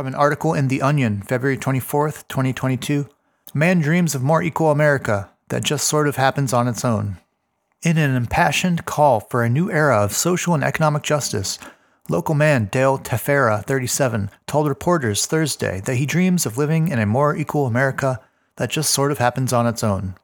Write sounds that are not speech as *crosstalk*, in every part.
From an article in The Onion, February 24th, 2022 Man dreams of more equal America that just sort of happens on its own. In an impassioned call for a new era of social and economic justice, local man Dale Tefera, 37, told reporters Thursday that he dreams of living in a more equal America that just sort of happens on its own.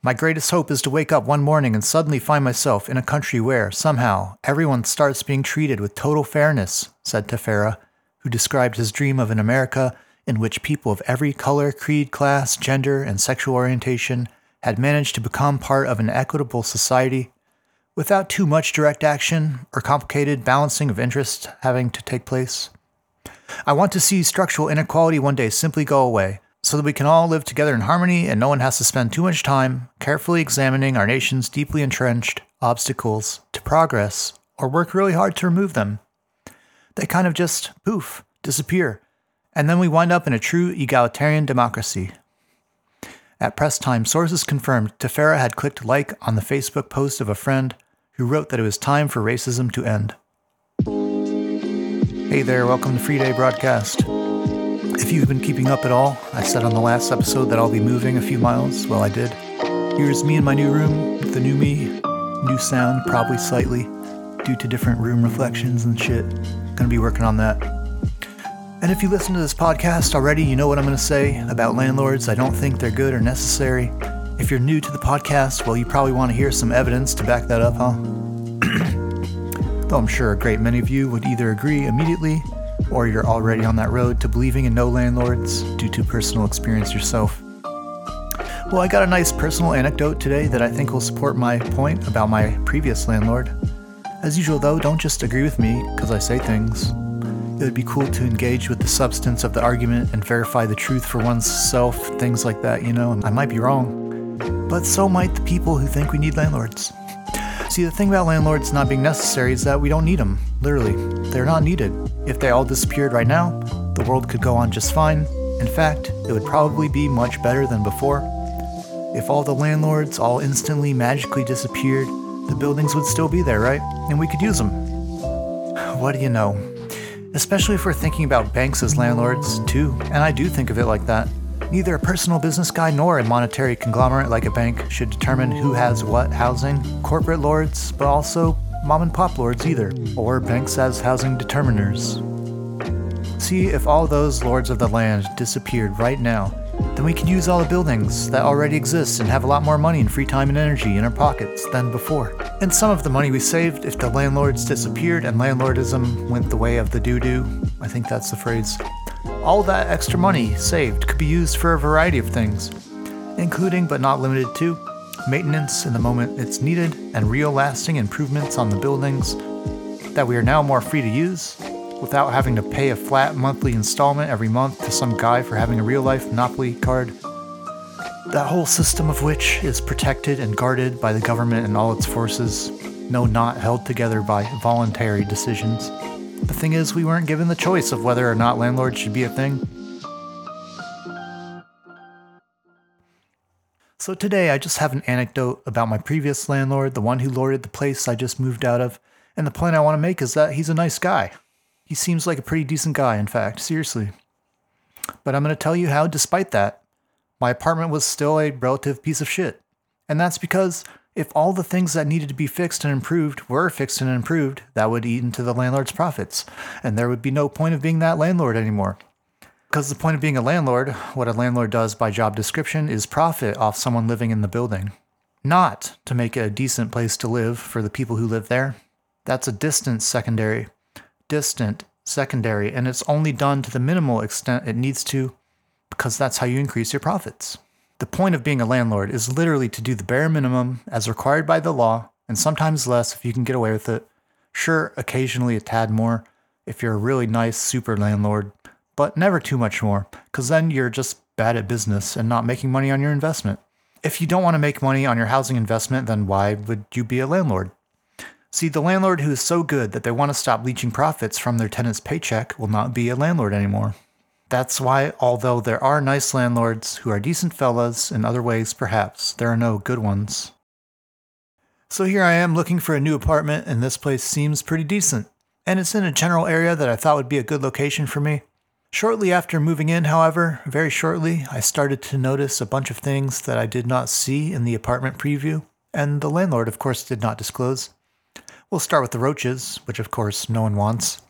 My greatest hope is to wake up one morning and suddenly find myself in a country where, somehow, everyone starts being treated with total fairness, said Tefera, who described his dream of an America in which people of every color, creed, class, gender, and sexual orientation had managed to become part of an equitable society without too much direct action or complicated balancing of interests having to take place. I want to see structural inequality one day simply go away so that we can all live together in harmony and no one has to spend too much time carefully examining our nation's deeply entrenched obstacles to progress or work really hard to remove them. They kind of just poof, disappear, and then we wind up in a true egalitarian democracy. At press time, sources confirmed Tefera had clicked like on the Facebook post of a friend who wrote that it was time for racism to end. Hey there, welcome to Free Day Broadcast. If you've been keeping up at all, I said on the last episode that I'll be moving a few miles. Well, I did. Here's me in my new room, the new me, new sound, probably slightly, due to different room reflections and shit. Gonna be working on that. And if you listen to this podcast already, you know what I'm gonna say about landlords. I don't think they're good or necessary. If you're new to the podcast, well, you probably want to hear some evidence to back that up, huh? *clears throat* Though I'm sure a great many of you would either agree immediately or you're already on that road to believing in no landlords due to personal experience yourself. Well, I got a nice personal anecdote today that I think will support my point about my previous landlord. As usual, though, don't just agree with me because I say things. It would be cool to engage with the substance of the argument and verify the truth for oneself, things like that, you know. I might be wrong. But so might the people who think we need landlords. See, the thing about landlords not being necessary is that we don't need them, literally. They're not needed. If they all disappeared right now, the world could go on just fine. In fact, it would probably be much better than before. If all the landlords all instantly magically disappeared, the buildings would still be there, right? And we could use them. What do you know? Especially if we're thinking about banks as landlords, too, and I do think of it like that. Neither a personal business guy nor a monetary conglomerate like a bank should determine who has what housing, corporate lords, but also mom and pop lords either, or banks as housing determiners. See, if all those lords of the land disappeared right now, then we could use all the buildings that already exist and have a lot more money and free time and energy in our pockets than before. And some of the money we saved if the landlords disappeared and landlordism went the way of the doo doo. I think that's the phrase. All that extra money saved could be used for a variety of things, including but not limited to maintenance in the moment it's needed and real lasting improvements on the buildings that we are now more free to use without having to pay a flat monthly installment every month to some guy for having a real life Monopoly card. That whole system of which is protected and guarded by the government and all its forces, no, not held together by voluntary decisions. The thing is, we weren't given the choice of whether or not landlords should be a thing. So today I just have an anecdote about my previous landlord, the one who lorded the place I just moved out of, and the point I want to make is that he's a nice guy. He seems like a pretty decent guy, in fact, seriously. But I'm going to tell you how, despite that, my apartment was still a relative piece of shit. And that's because if all the things that needed to be fixed and improved were fixed and improved, that would eat into the landlord's profits. And there would be no point of being that landlord anymore. Because the point of being a landlord, what a landlord does by job description, is profit off someone living in the building. Not to make it a decent place to live for the people who live there. That's a distant secondary distant secondary, and it's only done to the minimal extent it needs to because that's how you increase your profits. The point of being a landlord is literally to do the bare minimum as required by the law, and sometimes less if you can get away with it. Sure, occasionally a tad more if you're a really nice super landlord, but never too much more, because then you're just bad at business and not making money on your investment. If you don't want to make money on your housing investment, then why would you be a landlord? See, the landlord who is so good that they want to stop leeching profits from their tenant's paycheck will not be a landlord anymore. That's why, although there are nice landlords who are decent fellas in other ways, perhaps, there are no good ones. So here I am looking for a new apartment, and this place seems pretty decent. And it's in a general area that I thought would be a good location for me. Shortly after moving in, however, very shortly, I started to notice a bunch of things that I did not see in the apartment preview, and the landlord, of course, did not disclose. We'll start with the roaches, which, of course, no one wants.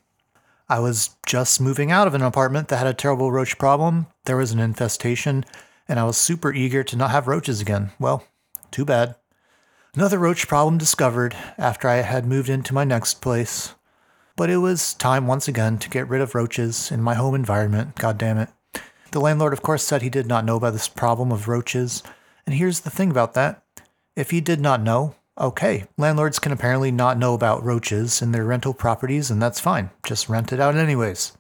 I was just moving out of an apartment that had a terrible roach problem. There was an infestation, and I was super eager to not have roaches again. Well, too bad. Another roach problem discovered after I had moved into my next place. But it was time once again to get rid of roaches in my home environment, god damn it. The landlord, of course, said he did not know about this problem of roaches. And here's the thing about that if he did not know, okay, landlords can apparently not know about roaches in their rental properties, and that's fine. Just rent it out anyways.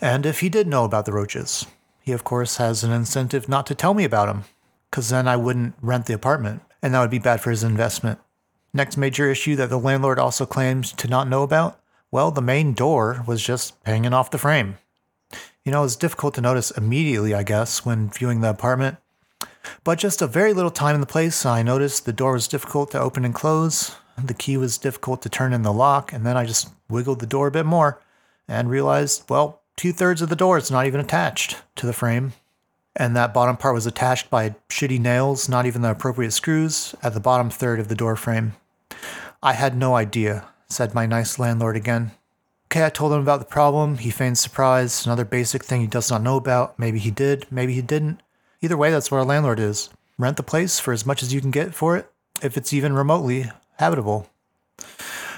And if he did know about the roaches, he, of course, has an incentive not to tell me about them, because then I wouldn't rent the apartment and that would be bad for his investment. Next major issue that the landlord also claims to not know about well, the main door was just hanging off the frame. You know, it's difficult to notice immediately, I guess, when viewing the apartment. But just a very little time in the place, I noticed the door was difficult to open and close. The key was difficult to turn in the lock, and then I just wiggled the door a bit more and realized, well, two thirds of the door is not even attached to the frame and that bottom part was attached by shitty nails, not even the appropriate screws, at the bottom third of the door frame. I had no idea, said my nice landlord again. Okay, I told him about the problem. He feigned surprise, another basic thing he does not know about. Maybe he did, maybe he didn't. Either way, that's what a landlord is. Rent the place for as much as you can get for it, if it's even remotely habitable.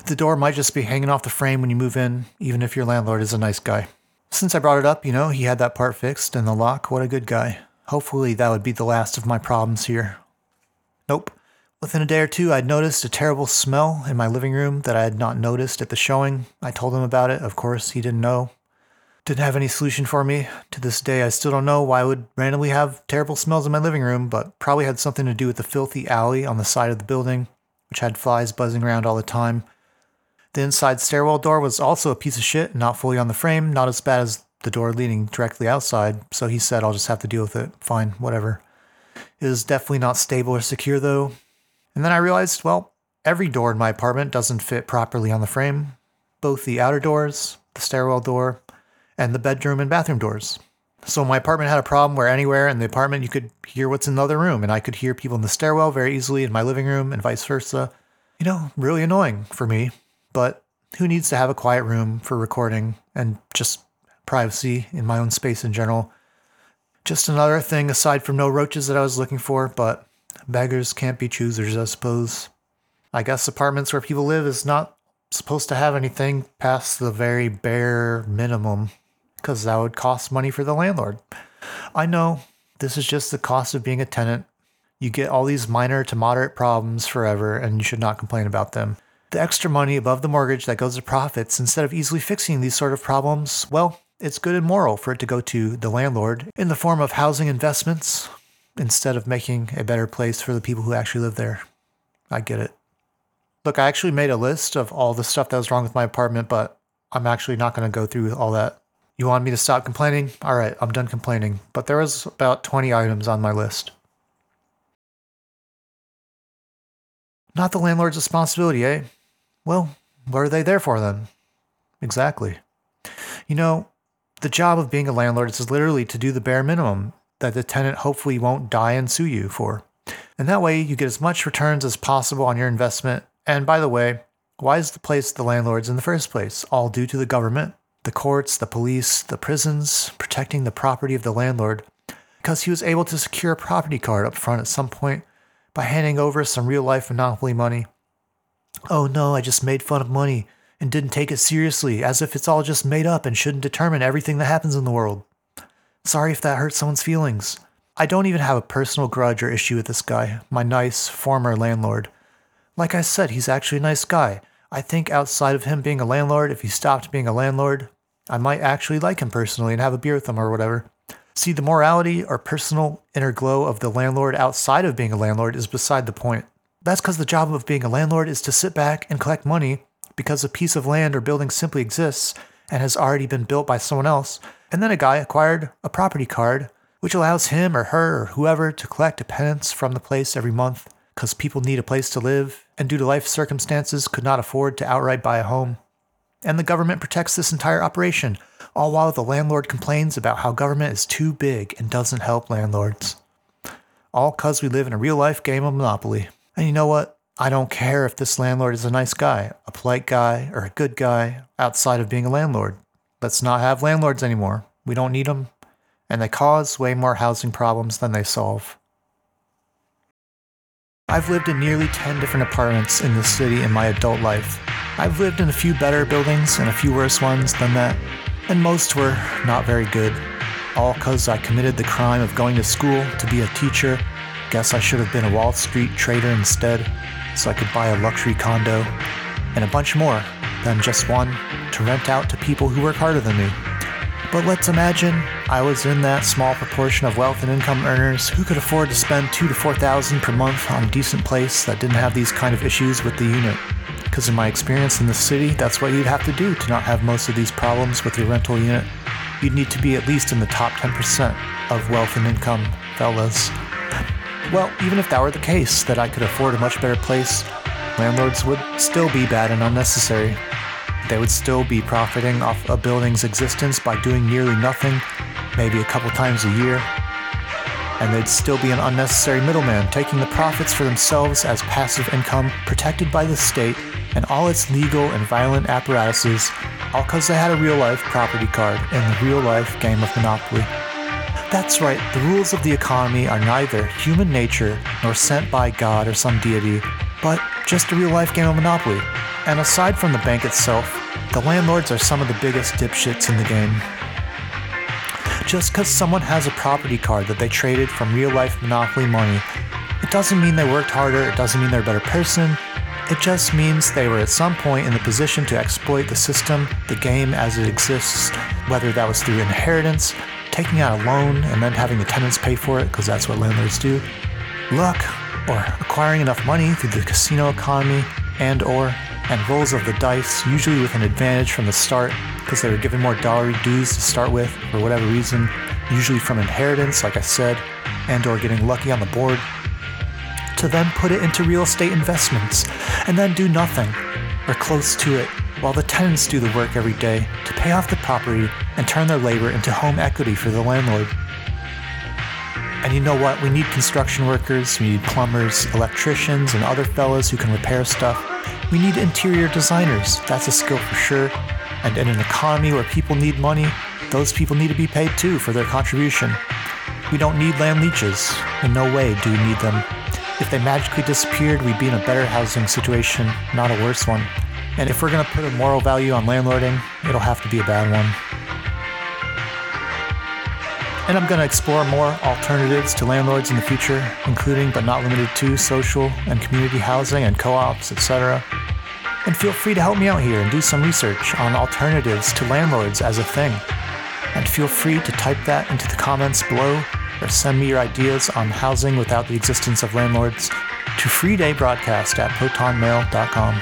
The door might just be hanging off the frame when you move in, even if your landlord is a nice guy. Since I brought it up, you know, he had that part fixed and the lock. What a good guy. Hopefully, that would be the last of my problems here. Nope. Within a day or two, I'd noticed a terrible smell in my living room that I had not noticed at the showing. I told him about it. Of course, he didn't know. Didn't have any solution for me. To this day, I still don't know why I would randomly have terrible smells in my living room, but probably had something to do with the filthy alley on the side of the building, which had flies buzzing around all the time. The inside stairwell door was also a piece of shit, not fully on the frame, not as bad as the door leading directly outside, so he said I'll just have to deal with it. Fine, whatever. It is definitely not stable or secure though. And then I realized, well, every door in my apartment doesn't fit properly on the frame. Both the outer doors, the stairwell door, and the bedroom and bathroom doors. So my apartment had a problem where anywhere in the apartment you could hear what's in the other room, and I could hear people in the stairwell very easily in my living room and vice versa. You know, really annoying for me but who needs to have a quiet room for recording and just privacy in my own space in general? Just another thing aside from no roaches that I was looking for, but beggars can't be choosers, I suppose. I guess apartments where people live is not supposed to have anything past the very bare minimum, because that would cost money for the landlord. I know this is just the cost of being a tenant. You get all these minor to moderate problems forever, and you should not complain about them the extra money above the mortgage that goes to profits instead of easily fixing these sort of problems, well, it's good and moral for it to go to the landlord in the form of housing investments instead of making a better place for the people who actually live there. I get it. Look, I actually made a list of all the stuff that was wrong with my apartment, but I'm actually not going to go through all that. You want me to stop complaining? All right, I'm done complaining. But there was about 20 items on my list. Not the landlord's responsibility, eh? Well, what are they there for then? Exactly. You know, the job of being a landlord is literally to do the bare minimum that the tenant hopefully won't die and sue you for. And that way you get as much returns as possible on your investment. And by the way, why is the place the landlord's in the first place? All due to the government, the courts, the police, the prisons, protecting the property of the landlord. Because he was able to secure a property card up front at some point by handing over some real life monopoly money Oh no, I just made fun of money and didn't take it seriously, as if it's all just made up and shouldn't determine everything that happens in the world. Sorry if that hurt someone's feelings. I don't even have a personal grudge or issue with this guy, my nice, former landlord. Like I said, he's actually a nice guy. I think outside of him being a landlord, if he stopped being a landlord, I might actually like him personally and have a beer with him or whatever. See, the morality or personal inner glow of the landlord outside of being a landlord is beside the point. That's because the job of being a landlord is to sit back and collect money because a piece of land or building simply exists and has already been built by someone else. And then a guy acquired a property card, which allows him or her or whoever to collect a penance from the place every month because people need a place to live and due to life circumstances could not afford to outright buy a home. And the government protects this entire operation. all while the landlord complains about how government is too big and doesn't help landlords. All because we live in a real life game of Monopoly. And you know what? I don't care if this landlord is a nice guy, a polite guy, or a good guy outside of being a landlord. Let's not have landlords anymore. We don't need them. And they cause way more housing problems than they solve. I've lived in nearly 10 different apartments in this city in my adult life. I've lived in a few better buildings and a few worse ones than that, and most were not very good. All because I committed the crime of going to school to be a teacher. Guess I should have been a Wall Street trader instead, so I could buy a luxury condo, and a bunch more than just one to rent out to people who work harder than me. But let's imagine I was in that small proportion of wealth and income earners who could afford to spend two to four thousand per month on a decent place that didn't have these kind of issues with the unit. Because in my experience in the city, that's what you'd have to do to not have most of these problems with your rental unit. You'd need to be at least in the top 10% of wealth and income fellas. Well, even if that were the case, that I could afford a much better place, landlords would still be bad and unnecessary. They would still be profiting off a building's existence by doing nearly nothing, maybe a couple times a year. And they'd still be an unnecessary middleman, taking the profits for themselves as passive income protected by the state and all its legal and violent apparatuses, all because they had a real life property card in the real life game of Monopoly. That's right, the rules of the economy are neither human nature nor sent by God or some deity, but just a real life game of Monopoly. And aside from the bank itself, the landlords are some of the biggest dipshits in the game. Just because someone has a property card that they traded from real life Monopoly money, it doesn't mean they worked harder, it doesn't mean they're a better person, it just means they were at some point in the position to exploit the system, the game as it exists, whether that was through inheritance, taking out a loan and then having the tenants pay for it, because that's what landlords do, luck, or acquiring enough money through the casino economy and or and rolls of the dice, usually with an advantage from the start because they were given more dollary dues to start with for whatever reason, usually from inheritance, like I said, and or getting lucky on the board, to then put it into real estate investments and then do nothing or close to it while the tenants do the work every day to pay off the property and turn their labor into home equity for the landlord. And you know what? We need construction workers, we need plumbers, electricians, and other fellas who can repair stuff. We need interior designers. That's a skill for sure. And in an economy where people need money, those people need to be paid too for their contribution. We don't need land leeches. In no way do we need them. If they magically disappeared, we'd be in a better housing situation, not a worse one. And if we're going to put a moral value on landlording, it'll have to be a bad one and I'm going to explore more alternatives to landlords in the future, including but not limited to social and community housing and co ops, etc. And feel free to help me out here and do some research on alternatives to landlords as a thing. And feel free to type that into the comments below or send me your ideas on housing without the existence of landlords to freedaybroadcast at protonmail.com.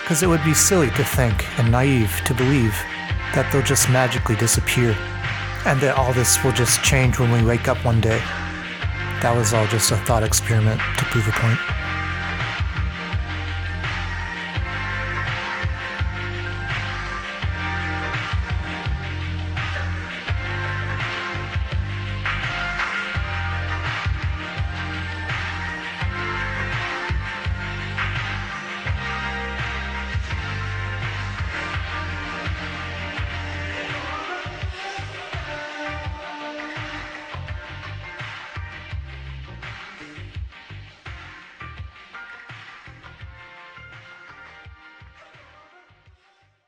Because it would be silly to think and naive to believe that they'll just magically disappear and that all this will just change when we wake up one day. That was all just a thought experiment to prove a point.